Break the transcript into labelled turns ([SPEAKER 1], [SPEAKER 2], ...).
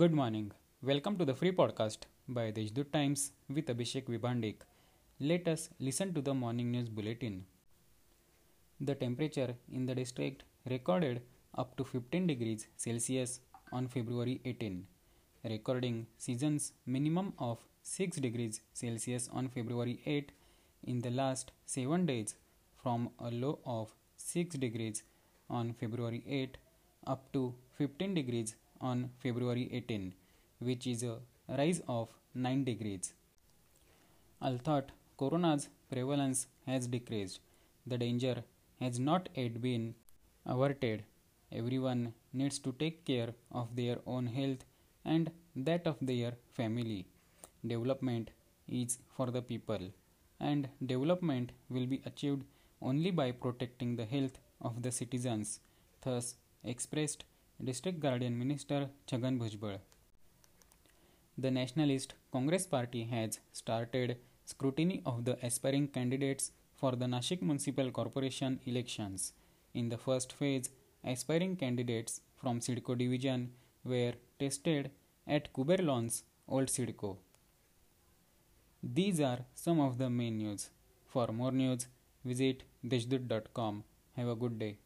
[SPEAKER 1] Good morning. Welcome to the free podcast by Deshdoot Times with Abhishek Vibhandik. Let us listen to the morning news bulletin. The temperature in the district recorded up to 15 degrees Celsius on February 18, recording season's minimum of 6 degrees Celsius on February 8 in the last 7 days from a low of 6 degrees on February 8 up to 15 degrees on February 18, which is a rise of 9 degrees. Although corona's prevalence has decreased, the danger has not yet been averted. Everyone needs to take care of their own health and that of their family. Development is for the people, and development will be achieved only by protecting the health of the citizens, thus expressed District Guardian Minister Chagan Bhujbal. The Nationalist Congress Party has started scrutiny of the aspiring candidates for the Nashik Municipal Corporation elections. In the first phase, aspiring candidates from CIDCO division were tested at Kuber Lawns, Old CIDCO. These are some of the main news. For more news, visit deshdoot.com. Have a good day.